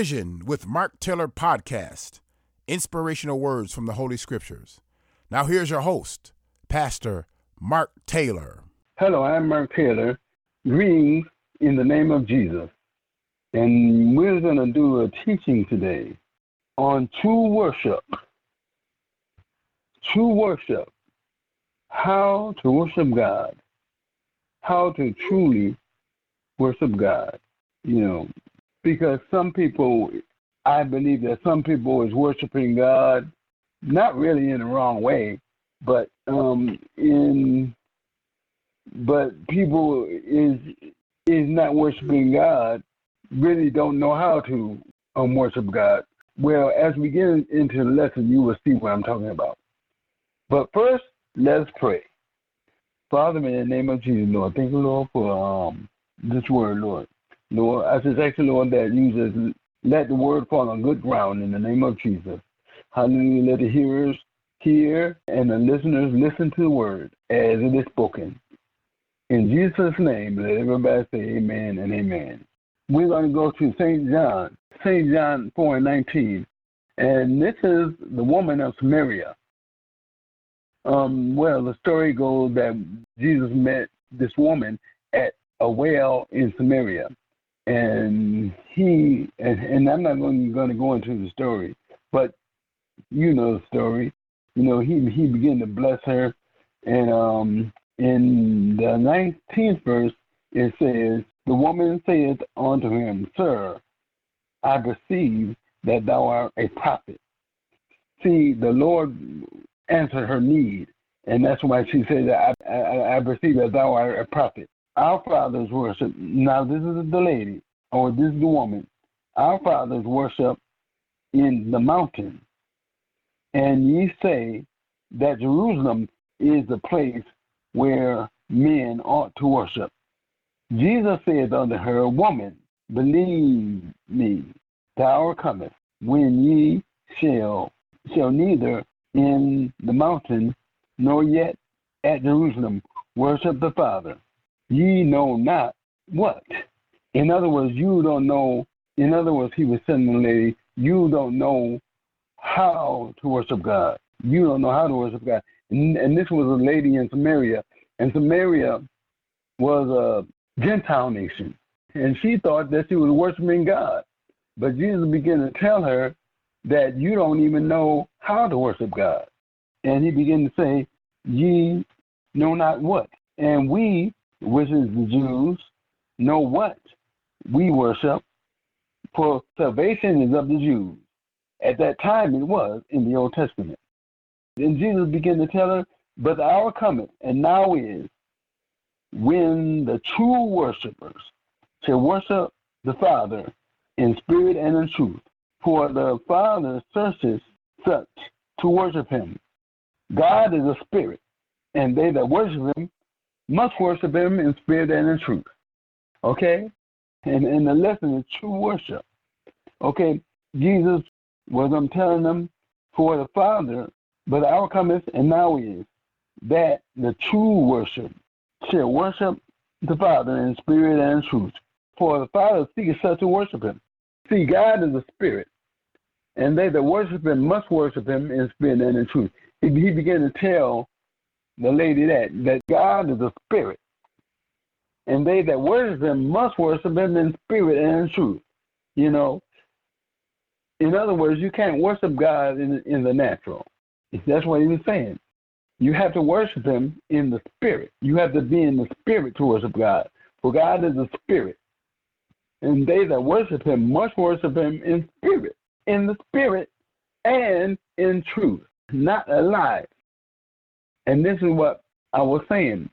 Vision with Mark Taylor podcast, inspirational words from the Holy Scriptures. Now, here's your host, Pastor Mark Taylor. Hello, I'm Mark Taylor. Greetings in the name of Jesus. And we're going to do a teaching today on true worship. True worship. How to worship God. How to truly worship God. You know, because some people, I believe that some people is worshiping God, not really in the wrong way, but um, in, but people is is not worshiping God, really don't know how to um, worship God. Well, as we get into the lesson, you will see what I'm talking about. But first, let's pray. Father, in the name of Jesus, Lord, thank you, Lord, for um, this word, Lord. Lord, I just ask you, Lord, that you just let the word fall on good ground in the name of Jesus. Hallelujah. Let the hearers hear and the listeners listen to the word as it is spoken. In Jesus' name, let everybody say amen and amen. We're going to go to St. John, St. John 4 and 19. And this is the woman of Samaria. Um, well, the story goes that Jesus met this woman at a well in Samaria and he and, and I'm not going, going to go into the story, but you know the story. You know he he began to bless her, and um, in the nineteenth verse it says, "The woman saith unto him, Sir, I perceive that thou art a prophet." See, the Lord answered her need, and that's why she said, "I I, I perceive that thou art a prophet." Our fathers worship. Now, this is the lady, or this is the woman. Our fathers worship in the mountain. And ye say that Jerusalem is the place where men ought to worship. Jesus said unto her, Woman, believe me, the hour cometh when ye shall shall neither in the mountain nor yet at Jerusalem worship the Father ye know not what. In other words, you don't know. In other words, he was telling the lady, you don't know how to worship God. You don't know how to worship God. And, and this was a lady in Samaria, and Samaria was a Gentile nation, and she thought that she was worshiping God. But Jesus began to tell her that you don't even know how to worship God. And he began to say, Ye know not what. And we which is the Jews, know what we worship, for salvation is of the Jews. At that time it was in the Old Testament. Then Jesus began to tell her, But the hour cometh, and now is, when the true worshippers shall worship the Father in spirit and in truth. For the Father searches such to worship him. God is a spirit, and they that worship him must worship him in spirit and in truth. Okay? And, and the lesson is true worship. Okay? Jesus was I'm telling them for the Father, but hour cometh and now is that the true worship shall worship the Father in spirit and in truth. For the Father seeks such to worship him. See, God is a spirit, and they that worship him must worship him in spirit and in truth. He began to tell the lady that that God is a spirit, and they that worship Him must worship Him in spirit and in truth. You know, in other words, you can't worship God in in the natural. That's what He was saying. You have to worship Him in the spirit. You have to be in the spirit to worship God. For God is a spirit, and they that worship Him must worship Him in spirit, in the spirit, and in truth, not a lie. And this is what I was saying.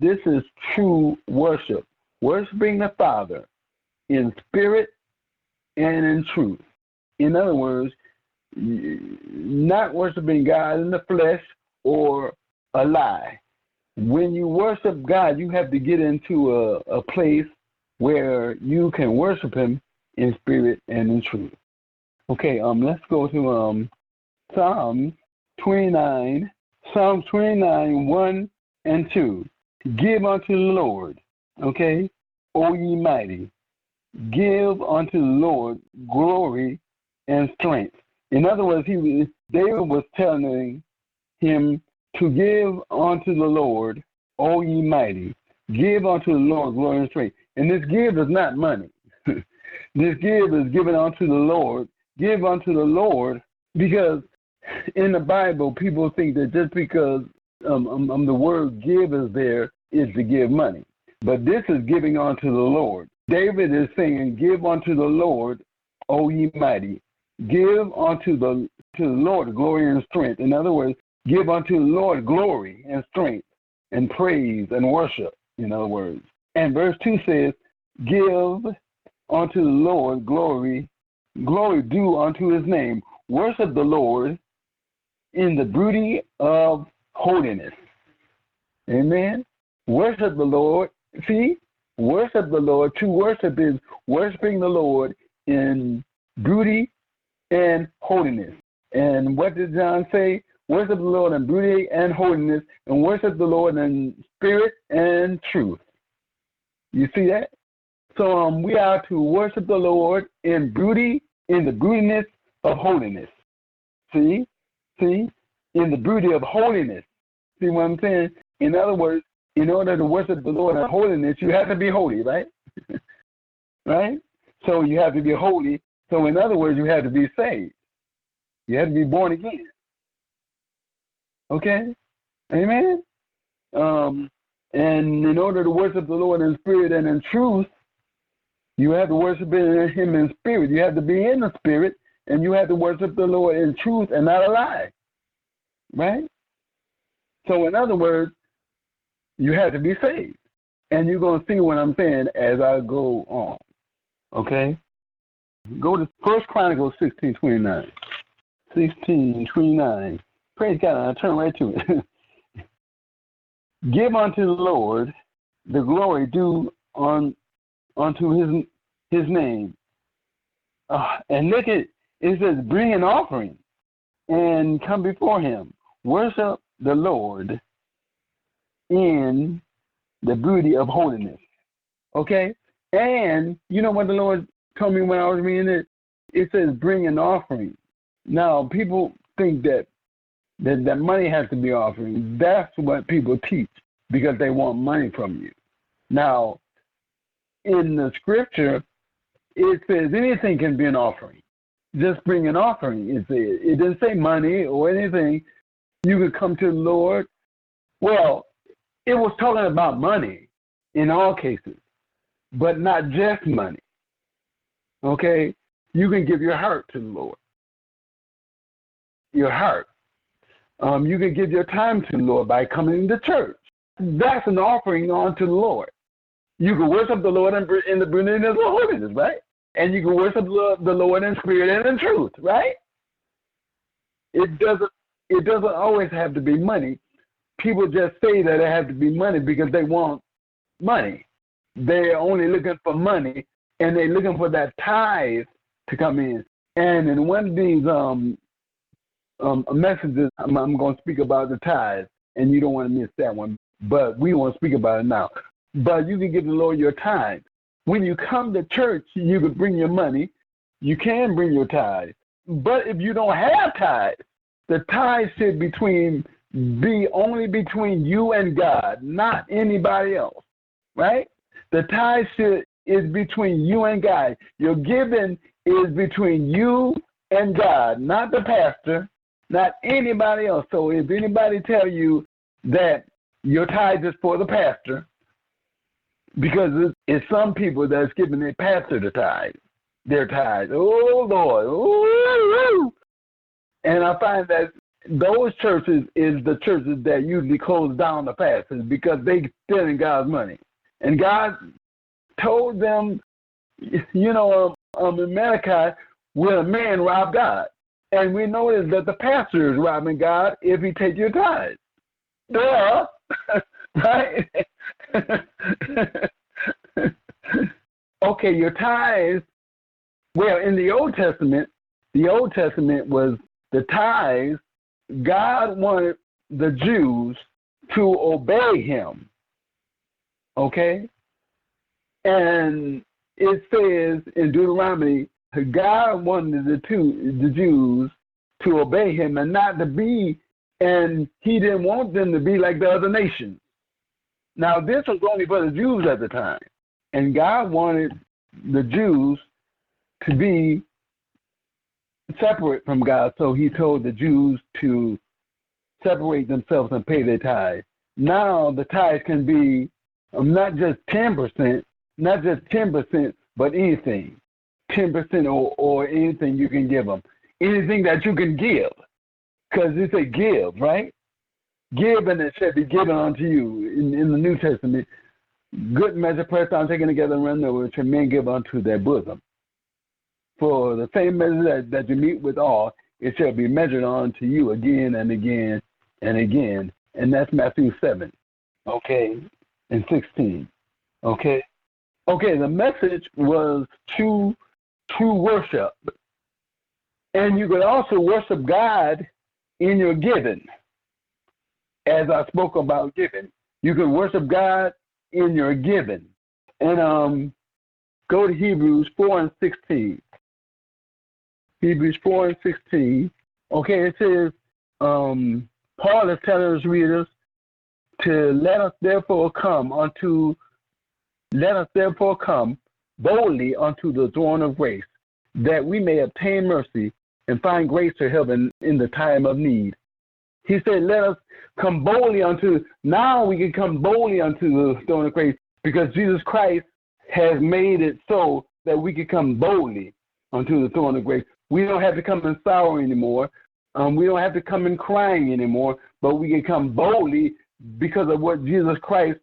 This is true worship. Worshiping the Father in spirit and in truth. In other words, not worshiping God in the flesh or a lie. When you worship God, you have to get into a, a place where you can worship Him in spirit and in truth. Okay, um, let's go to um, Psalm 29 Psalm 29, 1 and 2. Give unto the Lord, okay, O ye mighty, give unto the Lord glory and strength. In other words, he was, David was telling him to give unto the Lord, O ye mighty, give unto the Lord glory and strength. And this give is not money. this give is given unto the Lord. Give unto the Lord because in the Bible, people think that just because um, um, um, the word give is there is to give money. But this is giving unto the Lord. David is saying, Give unto the Lord, O ye mighty. Give unto the to the Lord glory and strength. In other words, give unto the Lord glory and strength and praise and worship, in other words. And verse 2 says, Give unto the Lord glory, glory due unto his name. Worship the Lord in the beauty of holiness. Amen. Worship the Lord. See, worship the Lord. True worship is worshiping the Lord in beauty and holiness. And what did John say? Worship the Lord in beauty and holiness, and worship the Lord in spirit and truth. You see that? So um, we are to worship the Lord in beauty, in the beautiness of holiness. See? See? In the beauty of holiness. See what I'm saying? In other words, in order to worship the Lord in holiness, you have to be holy, right? right? So you have to be holy. So in other words, you have to be saved. You have to be born again. Okay? Amen? Um, and in order to worship the Lord in spirit and in truth, you have to worship Him in spirit. You have to be in the spirit, and you have to worship the Lord in truth and not a lie. Right? So, in other words, you have to be saved. And you're going to see what I'm saying as I go on. Okay? Go to First Chronicles 16 29. 16 29. Praise God. I'll turn right to it. Give unto the Lord the glory due on unto his his name. Uh, and look at it says bring an offering and come before him. Worship the Lord in the beauty of holiness. Okay? And you know what the Lord told me when I was reading it? It says bring an offering. Now people think that that, that money has to be offering. That's what people teach because they want money from you. Now, in the scripture, it says anything can be an offering. Just bring an offering. It, it didn't say money or anything. You could come to the Lord. Well, it was talking about money in all cases, but not just money. Okay? You can give your heart to the Lord. Your heart. Um, you can give your time to the Lord by coming to church. That's an offering unto the Lord. You can worship the Lord in, the, in the holiness, right? And you can worship the Lord in spirit and in truth, right? It doesn't. It doesn't always have to be money. People just say that it has to be money because they want money. They're only looking for money, and they're looking for that tithe to come in. And in one of these um, um, messages, I'm, I'm going to speak about the tithe, and you don't want to miss that one. But we want to speak about it now. But you can give the Lord your tithe. When you come to church, you can bring your money. You can bring your tithe. But if you don't have tithe, the tithe should between be only between you and God, not anybody else. Right? The tithe should is between you and God. Your giving is between you and God, not the pastor, not anybody else. So if anybody tell you that your tithe is for the pastor, because it's, some people that's giving their pastor the tithe, their tithe. Oh Lord, Ooh. and I find that those churches is the churches that usually close down the pastors because they stealing God's money, and God told them, you know, um, um in Malachi, will a man rob God? And we notice that the pastor is robbing God if he take your tithe. Duh. right? okay, your tithes. Well, in the Old Testament, the Old Testament was the tithes. God wanted the Jews to obey him. Okay? And it says in Deuteronomy, God wanted the two the Jews to obey him and not to be, and he didn't want them to be like the other nations. Now this was only for the Jews at the time. And God wanted the Jews to be separate from God, so he told the Jews to separate themselves and pay their tithe. Now the tithe can be um, not just 10%, not just 10%, but anything. 10% or, or anything you can give them. Anything that you can give. Because it's a give, right? Give and it shall be given uh-huh. unto you in, in the New Testament. Good measure, pressed down, taken together, and run over, shall men give unto their bosom. For the same measure that, that you meet with all, it shall be measured unto you again and again and again. And that's Matthew 7, okay, and 16, okay? Okay, the message was true, true worship. And you could also worship God in your giving. As I spoke about giving, you can worship God in your giving. And um, go to Hebrews 4 and 16. Hebrews 4 and 16. Okay, it says, um, Paul is telling his readers to let us therefore come unto, let us therefore come boldly unto the throne of grace, that we may obtain mercy and find grace to help in, in the time of need. He said, Let us come boldly unto, now we can come boldly unto the throne of grace because Jesus Christ has made it so that we can come boldly unto the throne of grace. We don't have to come in sorrow anymore. Um, we don't have to come in crying anymore, but we can come boldly because of what Jesus Christ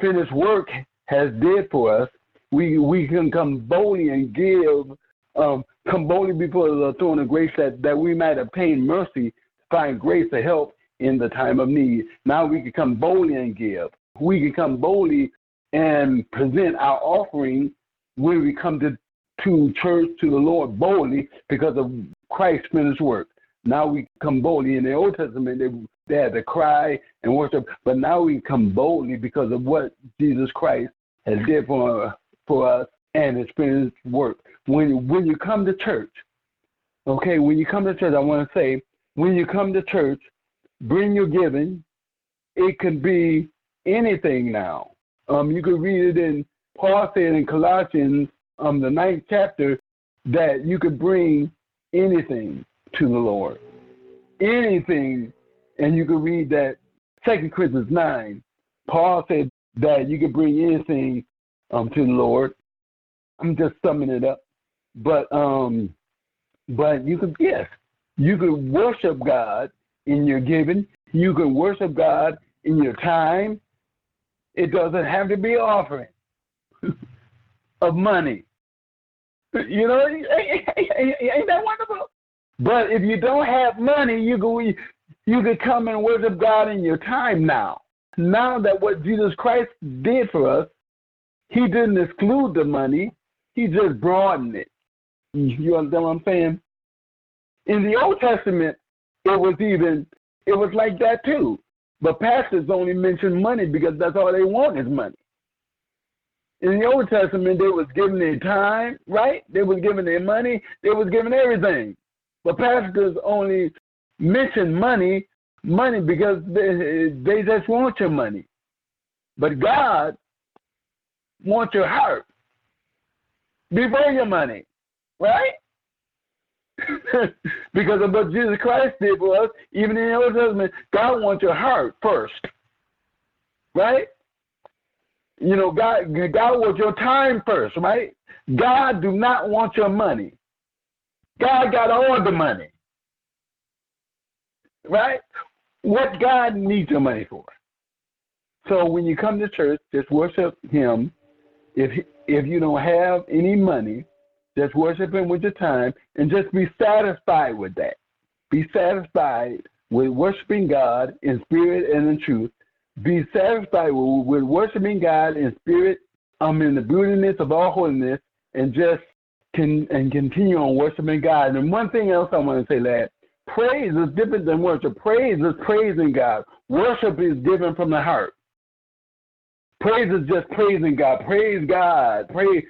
finished work has did for us. We we can come boldly and give, um, come boldly before the throne of grace that, that we might obtain mercy, find grace to help in the time of need. Now we can come boldly and give. We can come boldly and present our offering when we come to, to church to the Lord boldly because of Christ's finished work. Now we come boldly. In the Old Testament, they, they had to cry and worship, but now we come boldly because of what Jesus Christ has did for, for us and his finished work. When, when you come to church, okay, when you come to church, I want to say, when you come to church, bring your giving. It can be anything now. Um, you could read it in Paul said in Colossians, um, the ninth chapter, that you could bring anything to the Lord. Anything, and you can read that Second Corinthians 9, Paul said that you could bring anything um, to the Lord. I'm just summing it up. But um, but you could yes, you could worship God in your giving. You can worship God in your time. It doesn't have to be offering of money. You know, ain't that wonderful? But if you don't have money, you go you could come and worship God in your time now. Now that what Jesus Christ did for us, he didn't exclude the money, he just broadened it. You understand what I'm saying? In the Old Testament, it was even it was like that too. But pastors only mention money because that's all they want is money. In the Old Testament, they was giving their time, right? They was giving their money. They was giving everything. But pastors only mention money, money because they, they just want your money. But God wants your heart before your money, right? because of what Jesus Christ did for us, even in the Old Testament, God wants your heart first, right? You know, God, God wants your time first, right? God do not want your money. God got all the money. Right? What God needs your money for. So when you come to church, just worship him. If if you don't have any money, just worship him with your time and just be satisfied with that. Be satisfied with worshiping God in spirit and in truth. Be satisfied with, with worshiping God in spirit, um, in the beautiness of all holiness, and just can and continue on worshiping God. And one thing else I want to say that praise is different than worship. Praise is praising God. Worship is given from the heart. Praise is just praising God. Praise God. Praise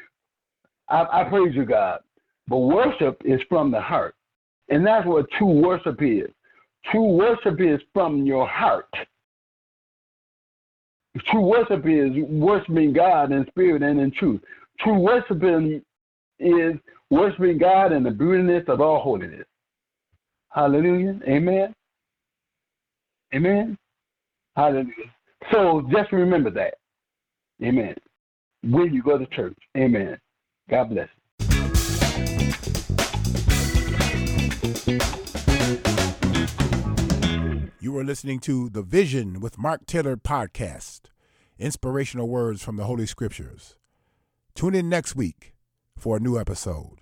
I, I praise you, God. But worship is from the heart. And that's what true worship is. True worship is from your heart. True worship is worshiping God in spirit and in truth. True worshiping is worshiping God in the beautiness of all holiness. Hallelujah. Amen. Amen. Hallelujah. So just remember that. Amen. When you go to church. Amen. God bless. You are listening to the Vision with Mark Taylor podcast, inspirational words from the Holy Scriptures. Tune in next week for a new episode.